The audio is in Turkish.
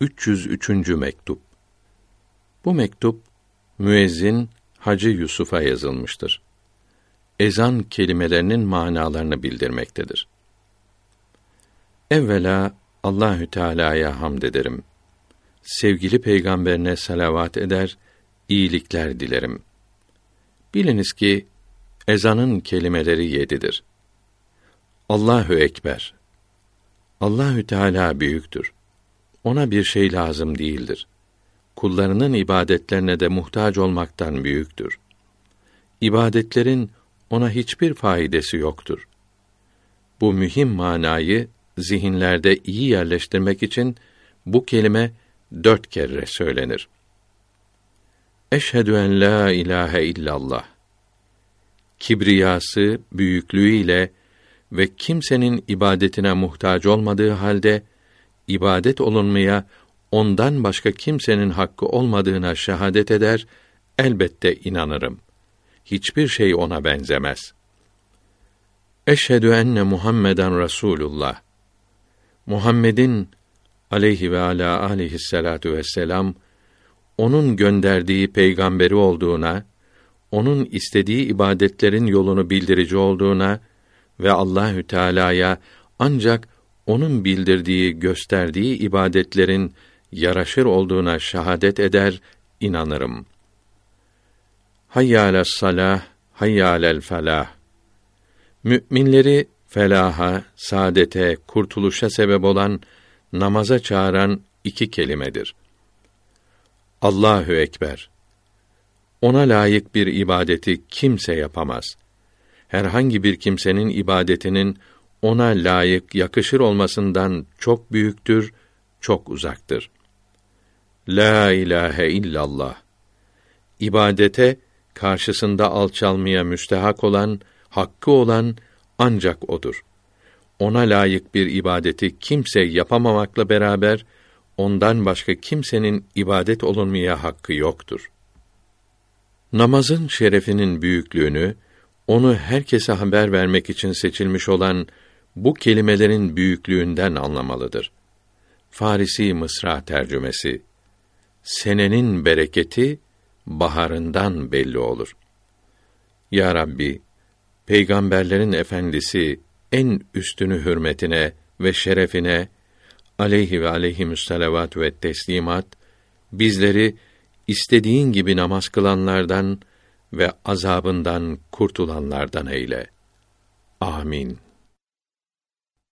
303. mektup. Bu mektup müezzin Hacı Yusuf'a yazılmıştır. Ezan kelimelerinin manalarını bildirmektedir. Evvela Allahü Teala'ya hamd ederim. Sevgili peygamberine salavat eder, iyilikler dilerim. Biliniz ki ezanın kelimeleri yedidir. Allahu ekber. Allahü Teala büyüktür. Ona bir şey lazım değildir. Kullarının ibadetlerine de muhtaç olmaktan büyüktür. İbadetlerin ona hiçbir faydası yoktur. Bu mühim manayı zihinlerde iyi yerleştirmek için bu kelime dört kere söylenir. Eşhedü en la ilahe illallah. Kibriyası, büyüklüğüyle ve kimsenin ibadetine muhtaç olmadığı halde ibadet olunmaya ondan başka kimsenin hakkı olmadığına şehadet eder, elbette inanırım. Hiçbir şey ona benzemez. Eşhedü enne Muhammeden Rasulullah. Muhammed'in aleyhi ve ala aleyhissalatu vesselam onun gönderdiği peygamberi olduğuna, onun istediği ibadetlerin yolunu bildirici olduğuna ve Allahü Teala'ya ancak onun bildirdiği, gösterdiği ibadetlerin yaraşır olduğuna şahadet eder, inanırım. Hayyâles salah, hayyâlel felah. Müminleri felaha, saadete, kurtuluşa sebep olan namaza çağıran iki kelimedir. Allahü ekber. Ona layık bir ibadeti kimse yapamaz. Herhangi bir kimsenin ibadetinin ona layık, yakışır olmasından çok büyüktür, çok uzaktır. La ilahe illallah. İbadete karşısında alçalmaya müstehak olan, hakkı olan ancak odur. Ona layık bir ibadeti kimse yapamamakla beraber ondan başka kimsenin ibadet olunmaya hakkı yoktur. Namazın şerefinin büyüklüğünü onu herkese haber vermek için seçilmiş olan bu kelimelerin büyüklüğünden anlamalıdır. Farisi Mısra tercümesi Senenin bereketi baharından belli olur. Ya Rabbi, peygamberlerin efendisi en üstünü hürmetine ve şerefine aleyhi ve aleyhimüsselavat ve teslimat bizleri istediğin gibi namaz kılanlardan ve azabından kurtulanlardan eyle. Amin.